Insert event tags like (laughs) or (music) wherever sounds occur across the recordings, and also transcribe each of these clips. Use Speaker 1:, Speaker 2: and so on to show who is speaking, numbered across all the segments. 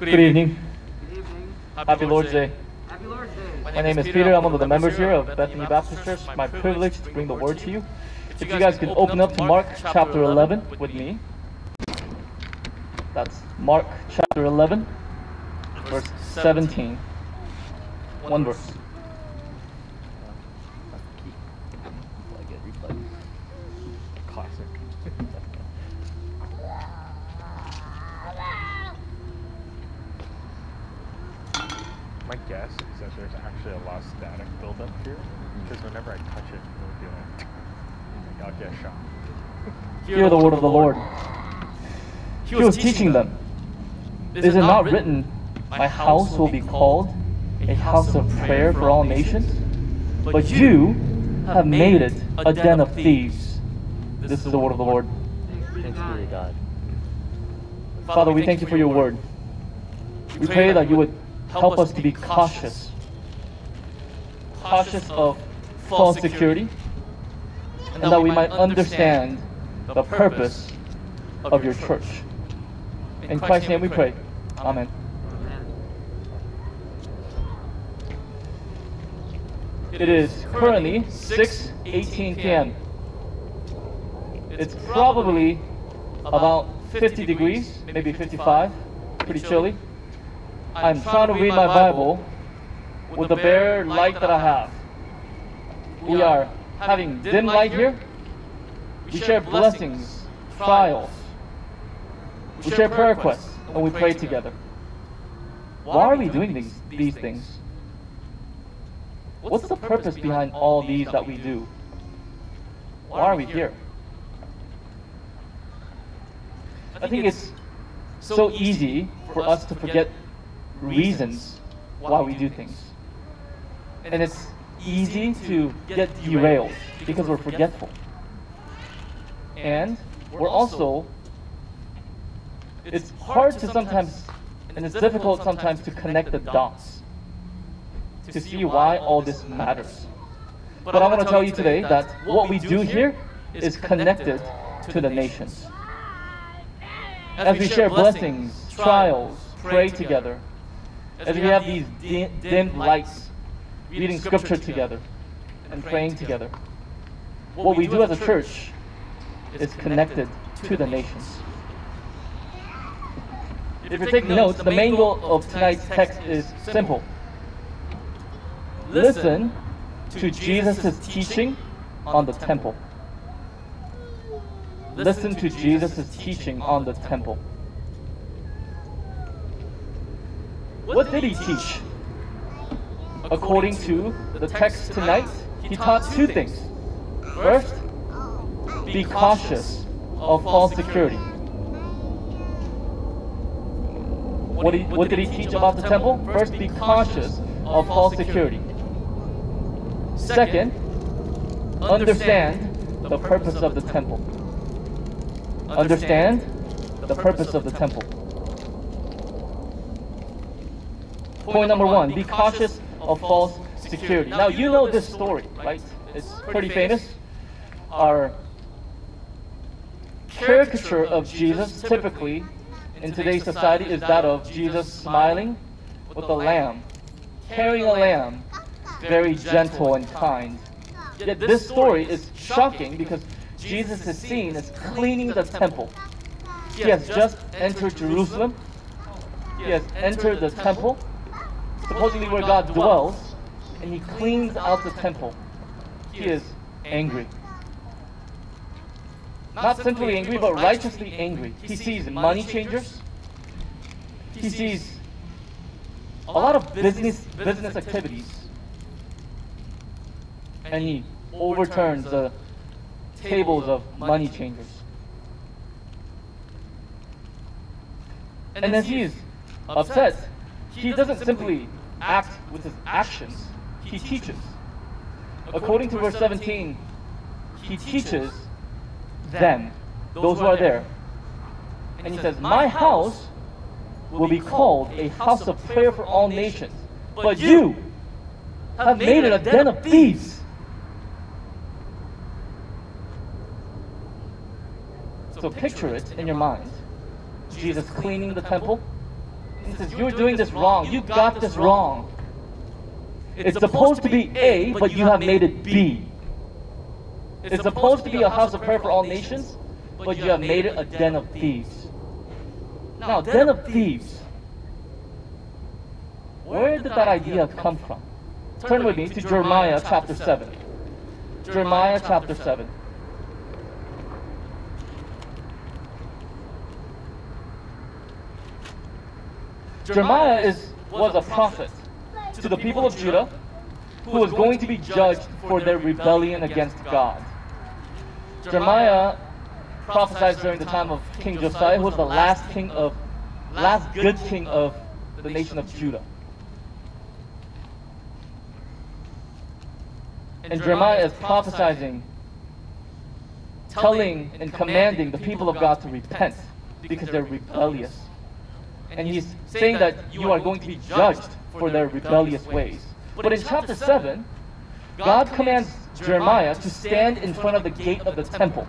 Speaker 1: Good evening.
Speaker 2: Good evening.
Speaker 1: Happy Lord's Day.
Speaker 2: Happy Lord's Day.
Speaker 1: My name is Peter. I'm one of the members here of Bethany Baptist Church. My privilege to bring the word to you. If you guys could open up to Mark chapter 11 with me. That's Mark chapter 11, verse 17. One verse.
Speaker 3: Classic. My guess is that there's actually a lot of static buildup here mm. because whenever I touch it, it'll be like, I'll get shot.
Speaker 1: Hear the word of the Lord. He was teaching them. Is it not written, My house will be called a house of prayer for all nations? But you have made it a den of thieves. This is the word of the Lord.
Speaker 2: Thanks be to
Speaker 4: Thanks be to
Speaker 2: God.
Speaker 4: God.
Speaker 1: Father, we thank you for your word. We pray that you would help us to be cautious. Cautious of false security. And that we might understand the purpose of your church. In Christ's name we pray. Amen.
Speaker 2: Amen.
Speaker 1: It is currently 6:18 p.m. It's probably about 50 degrees, maybe 55, pretty chilly. I'm trying to read my Bible with the bare light that I have. We are having dim light here. We share blessings, trials. We share prayer requests, and we pray together. Why are we doing these, these things? What's the purpose behind all these that we do? Why are we here? I think it's so easy for us to forget reasons why we do things. And it's easy to get derailed because we're forgetful. And we're also, it's hard to sometimes, and it's difficult sometimes to connect the dots to see why all this matters. But I want to tell you today that what we do here is connected to the nations. As we share blessings, trials, pray together, as we have these di- dim lights, reading scripture together, and praying together, what we do as a church is connected to the nations. If you're taking notes, the main goal of tonight's text is simple. Listen to Jesus' teaching on the temple. Listen to Jesus' teaching on the temple. What did he teach? According to the text tonight, he taught two things. First, be cautious of false security. What did, he, what did he teach about the temple? First, be cautious of false security. Second, understand the purpose of the temple. Understand the purpose of the temple. Point number one be cautious of false security. Now, you know this story, right? It's pretty famous. Our caricature of Jesus, typically in today's society, is that of Jesus smiling with a lamb, carrying a lamb, very gentle and kind. Yet this story is shocking because Jesus is seen as cleaning the temple. He has just entered Jerusalem. He has entered the temple, supposedly where God dwells, and he cleans out the temple. He is angry. Not simply angry, but righteously angry. He sees money changers. He sees a lot of business business activities. And he overturns the tables of money changers. And as he is upset, he doesn't simply act with his actions, he teaches. According to verse 17, he teaches them, those who are there. And he says, My house will be called a house of prayer for all nations, but you have made it a den of thieves. So picture it in your mind. Jesus cleaning the temple, He says, You're doing this wrong. You got this wrong. It's supposed to be A, but you have made it B. It's supposed to be a house of prayer for all nations, but you have made it a den of thieves. Now, den of thieves. Where did that idea come from? Turn with me to Jeremiah chapter 7. Jeremiah chapter 7. Jeremiah is, was a prophet to the people of Judah who was going to be judged for their rebellion against God. Jeremiah prophesied during the time of King Josiah, who was the last king of last good king of the nation of Judah. And Jeremiah is prophesying, telling and commanding the people of God to repent because they're rebellious. And he's saying that you are going to be judged for their rebellious ways. But in chapter 7, God commands Jeremiah to stand in front of the gate of the temple,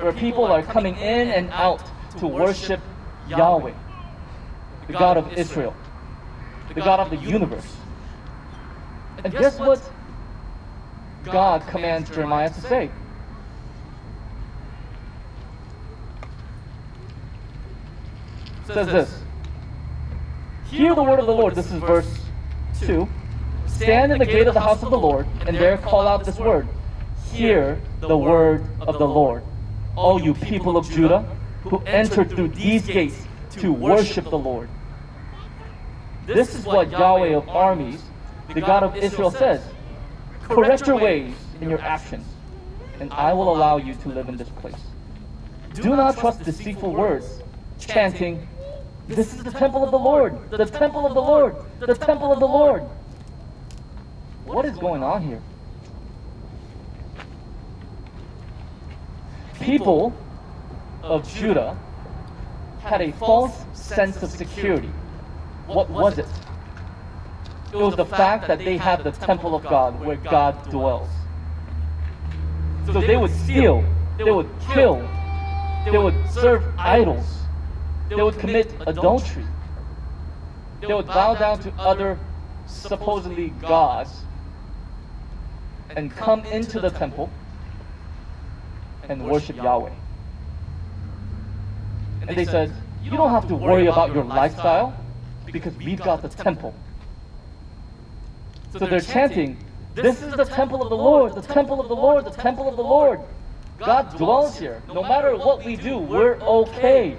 Speaker 1: where people are coming in and out to worship Yahweh, the God of Israel, the God of the universe. And guess what God commands Jeremiah to say? Says this. Hear the word of the Lord. This is verse 2. Stand in the gate of the house of the Lord, and there call out this word. Hear the word of the Lord. All you people of Judah who entered through these gates to worship the Lord. This is what Yahweh of armies, the God of Israel, says. Correct your ways and your actions, and I will allow you to live in this place. Do not trust deceitful words, chanting, This is the temple of the Lord, the temple of the Lord, the temple of the Lord. What is going on here? People of Judah had a false sense of security. What was it? It was the fact that they had the temple of God where God dwells. So they would steal, they would kill, they would serve idols, they would commit adultery, they would bow down to other supposedly gods and come into the temple and worship Yahweh. And they said, You don't have to worry about your lifestyle because we've got the temple. So they're chanting, This is the temple of the Lord, the temple of the Lord, the temple of the Lord. God dwells here. No matter what we do, we're okay.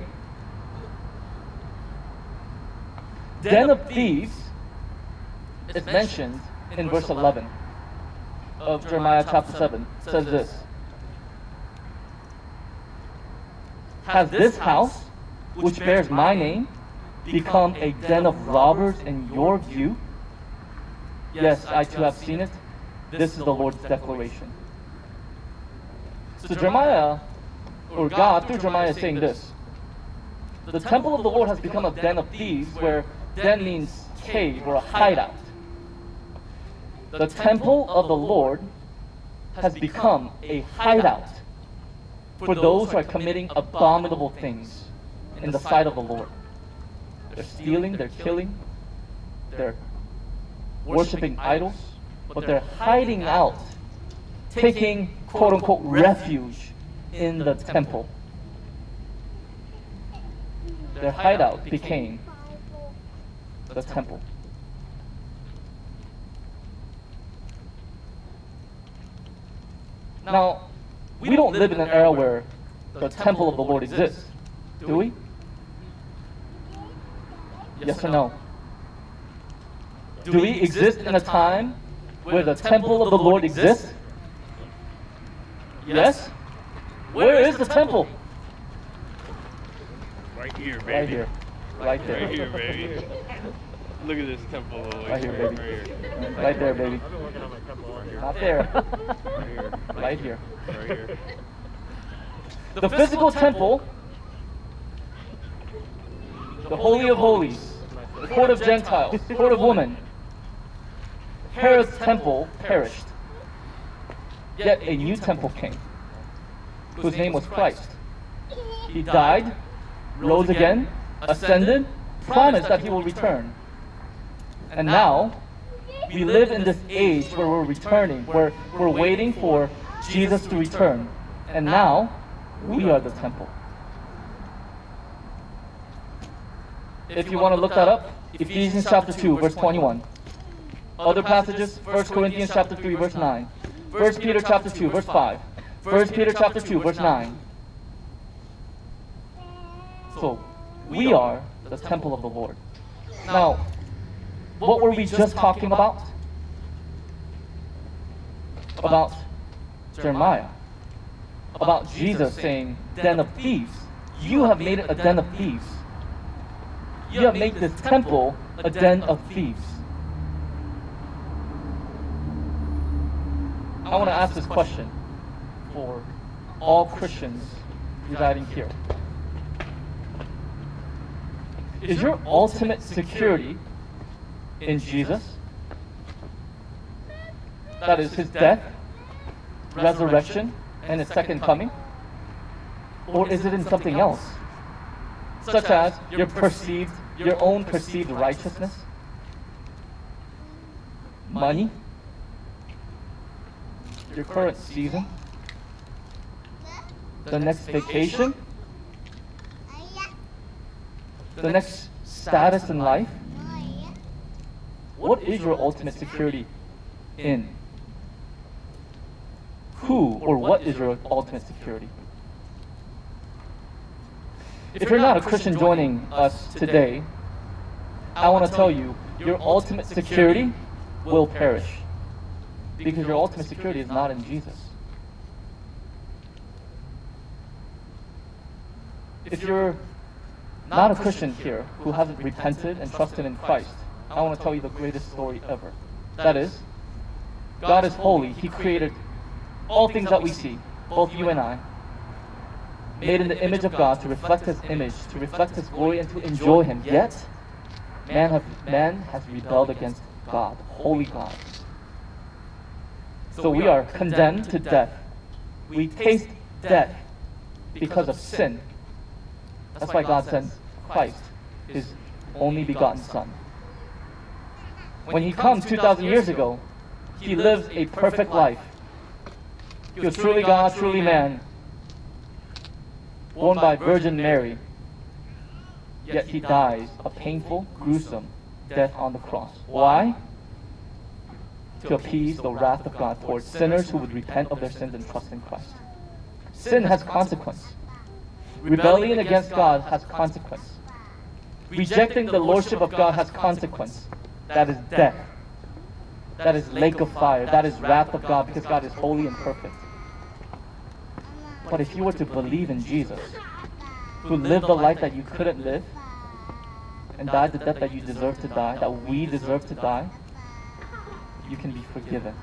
Speaker 1: Den of thieves is mentioned in verse 11 of Jeremiah chapter 7. It says this Has this house, which bears my name, become a den of robbers in your view? Yes, I too have seen it. This is the Lord's declaration. So Jeremiah, or God through Jeremiah, is saying this. The temple of the Lord has become a den of thieves, where den means cave or a hideout. The temple of the Lord has become a hideout for those who are committing abominable things in the sight of the Lord. They're stealing, they're killing, they're worshiping idols, but they're hiding out, taking quote unquote refuge in the temple. Their hideout became the temple. Now, we don't live in an era where the temple of the Lord exists, do we? Yes or no? Do we exist in a time where the temple of the Lord exists? Yes? Where is the temple?
Speaker 4: Right here, baby.
Speaker 1: Right here. Right there.
Speaker 4: Right here, baby. (laughs) Look at this temple. Right,
Speaker 1: Right here, baby.
Speaker 4: Right here.
Speaker 1: Right there, baby.
Speaker 3: I've been working on my temple right here.
Speaker 1: Not there.
Speaker 3: Right here.
Speaker 1: Right here.
Speaker 3: Right here.
Speaker 1: The physical temple, the Holy of Holies, the court of Gentiles, court of women, Herod's temple perished. Yet a new temple came, whose name was Christ. He died, rose again, ascended, promised that he will return. And now, we live in this age where we're returning, where we're waiting for Jesus to return. And now, we are the temple. If you want to look that up, Ephesians chapter 2, verse 21. Other passages, 1 Corinthians chapter 3, verse 9. 1 Peter chapter 2, verse 5. 1 Peter chapter 2, verse 9. So, we are the temple of the Lord. Now, what were we just talking about? About Jeremiah. About Jesus saying, den of thieves. You have made it a den of thieves. You have made this temple a den of thieves. I want to ask this question for all Christians residing here. Is your ultimate security in Jesus? That is his death, resurrection, and his second coming? Or is it in something else? Such as your perceived, your own perceived righteousness? Money? Your current season? The next vacation? Oh, the next status in life? What is your ultimate security in? Who or what is your ultimate security? If you're not a Christian joining us today, I want to tell you your ultimate security will perish because your ultimate security is not in Jesus. If you're not a Christian here who hasn't repented and trusted in Christ, I want to tell you the greatest story ever. That is, God is holy. He created all things that we see, both you and I, made in the image of God to reflect His image, to reflect His glory, and to enjoy Him. Yet, man, have, man has rebelled against God, holy God. So we are condemned to death. We taste death because of sin. That's why God sent Christ, His only begotten Son. When He comes 2,000 years ago, He lives a perfect life. He was truly God, truly man, born by Virgin Mary. Yet He dies a painful, gruesome death on the cross. Why? To appease the wrath of God towards sinners who would repent of their sins and trust in Christ. Sin has consequence. Rebellion against God has consequence. Rejecting the lordship of God has consequence. That is death. That is lake of fire. That is wrath of God because God is holy and perfect. But if you were to believe in Jesus, who lived the life that you couldn't live, and died the death that you deserve to die, that we deserve to die, you can be forgiven.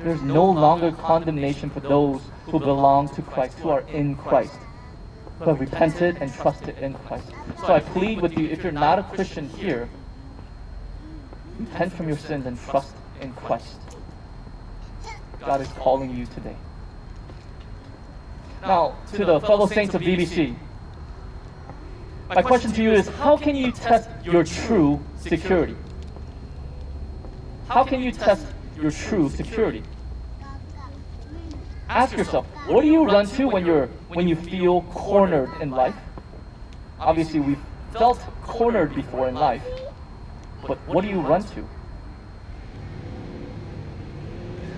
Speaker 1: There's no longer condemnation for those who belong to Christ, who are in Christ, who have repented and trusted in Christ. So I plead with you, if you're not a Christian here, repent from your sins and trust in Christ. God is calling you today. Now, to the fellow saints of BBC, my question to you is how can you test your true security? How can you test your true security? Ask yourself, what do you run to when you're when you feel cornered in life? Obviously, we've felt cornered before in life. But what do you run to?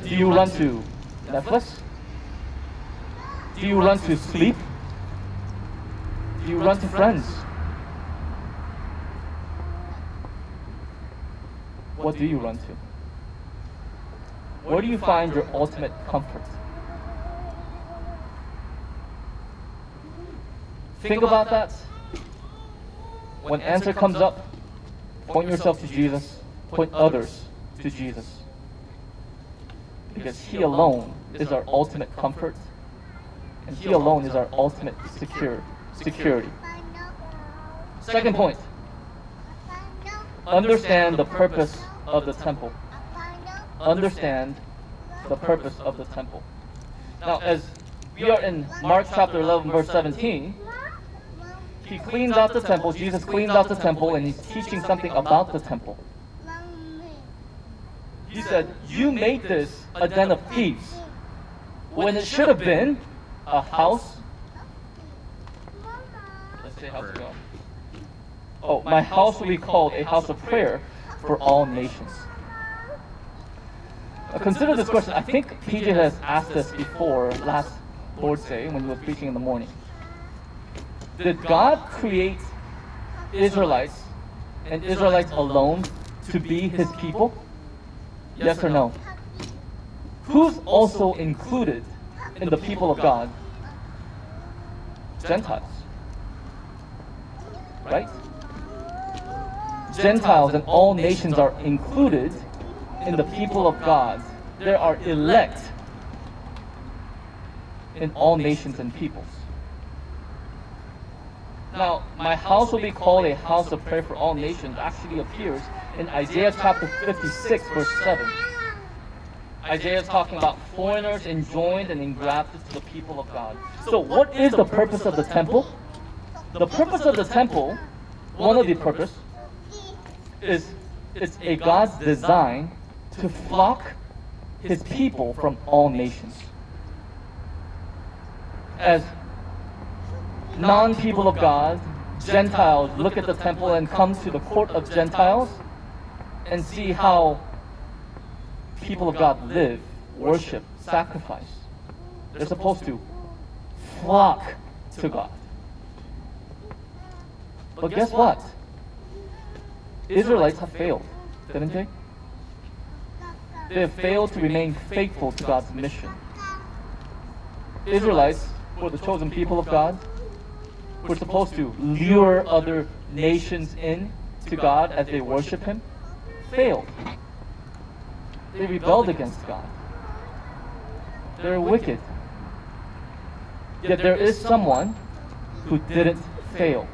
Speaker 1: Do you run to Netflix? Do you run to sleep? Do you run to friends? What do you run to? Where do you find your ultimate comfort? Think about that. When answer comes up, point yourself to Jesus, point others to Jesus. Because He alone is our ultimate comfort, and He alone is our ultimate secure security. Second point. Understand the purpose of the temple. Understand the purpose of the temple. Now, as we are in Mark chapter 11, verse 17, he cleans out the temple. Jesus cleans out the temple and he's teaching something about the temple. He said, You made this a den of thieves when it should have been a house. Let's say house. Oh, my house will be called a house of prayer for all nations. Consider this question. I think PJ has asked this before last Lord's Day when he was preaching in the morning. Did God create Israelites and Israelites alone to be his people? Yes or no? Who's also included in the people of God? Gentiles. Right? Gentiles and all nations are included in the people of God. There are elect in all nations and peoples. Now, my house will be called a house of prayer for all nations actually appears in Isaiah chapter 56, verse 7. Isaiah is talking about foreigners enjoined and engrafted to the people of God. So, what is the purpose of the temple? The purpose of the temple, one of the purpose, is it's a God's design to flock his people from all nations. As non people of God, Gentiles look at the temple and come to the court of Gentiles and see how people of God live, worship, sacrifice. They're supposed to flock to God. But guess what? Israelites have failed, didn't they? They have failed to remain faithful to God's mission. Israelites were the chosen people of God. Were supposed to lure other nations in to God as they worship Him. Failed. They rebelled against God. They're wicked. Yet there is someone who didn't fail.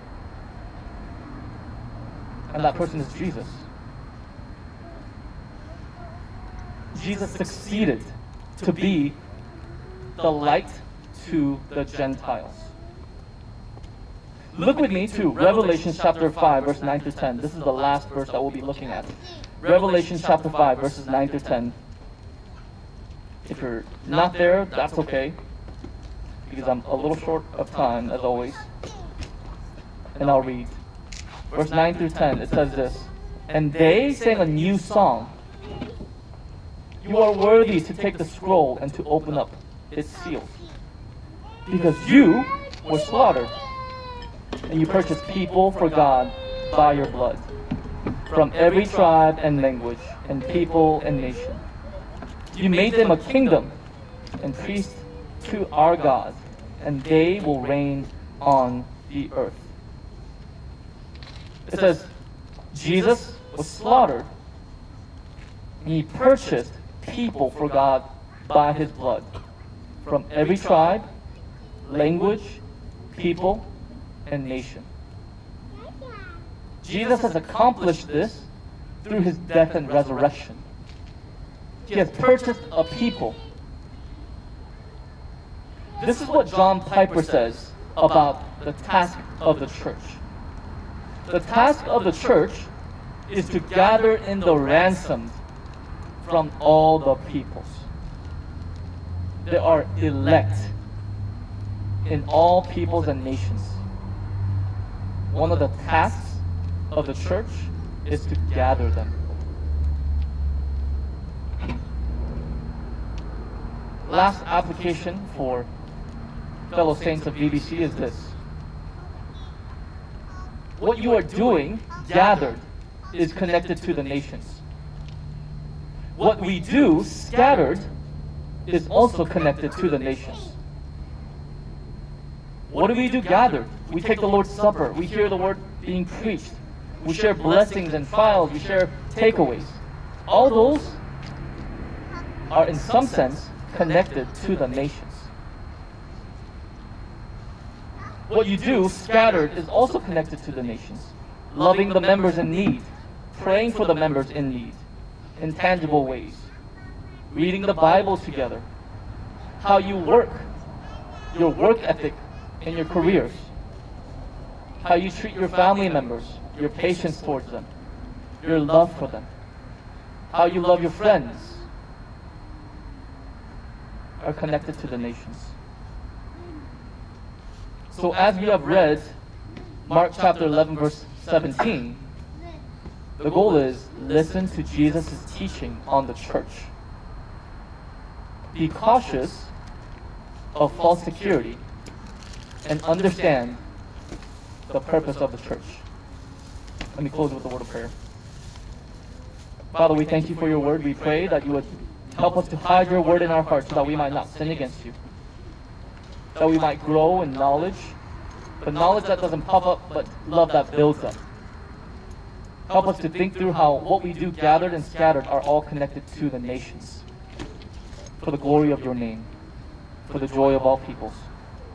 Speaker 1: And that person is Jesus. Jesus succeeded to be the light to the Gentiles. Look with me to Revelation chapter 5, verse 9 to 10. This is the last verse that we'll be looking at. Revelation chapter 5, verses 9 to 10. If you're not there, that's okay. Because I'm a little short of time, as always. And I'll read. Verse 9 through 10, it says this And they sang a new song. You are worthy to take the scroll and to open up its seals. Because you were slaughtered, and you purchased people for God by your blood, from every tribe and language, and people and nation. You made them a kingdom and priests to our God, and they will reign on the earth. It says, Jesus was slaughtered, he purchased people for God by his blood from every tribe, language, people, and nation. Jesus has accomplished this through his death and resurrection. He has purchased a people. This is what John Piper says about the task of the church. The task of the church is to gather in the ransomed from all the peoples. There are elect in all peoples and nations. One of the tasks of the church is to gather them. Last application for fellow saints of BBC is this. What you are doing, gathered, is connected to the nations. What we do, scattered, is also connected to the nations. What do we do gathered? We take the Lord's Supper. We hear the word being preached. We share blessings and files. We share takeaways. All those are, in some sense, connected to the nations. What you do, scattered, is also connected to the nations. Loving the members in need, praying for the members in need, in tangible ways, reading the Bible together, how you work, your work ethic in your careers. how you treat your family members, your patience towards them, your love for them, how you love your friends are connected to the nations. So, as we have read Mark chapter 11, verse 17, the goal is listen to Jesus' teaching on the church. Be cautious of false security and understand the purpose of the church. Let me close with a word of prayer. Father, we thank you for your word. We pray that you would help us to hide your word in our hearts so that we might not sin against you. That we might grow in knowledge, but knowledge that doesn't puff up, but love that builds up. Help us to think through how what we do gathered and scattered are all connected to the nations. For the glory of your name, for the joy of all peoples.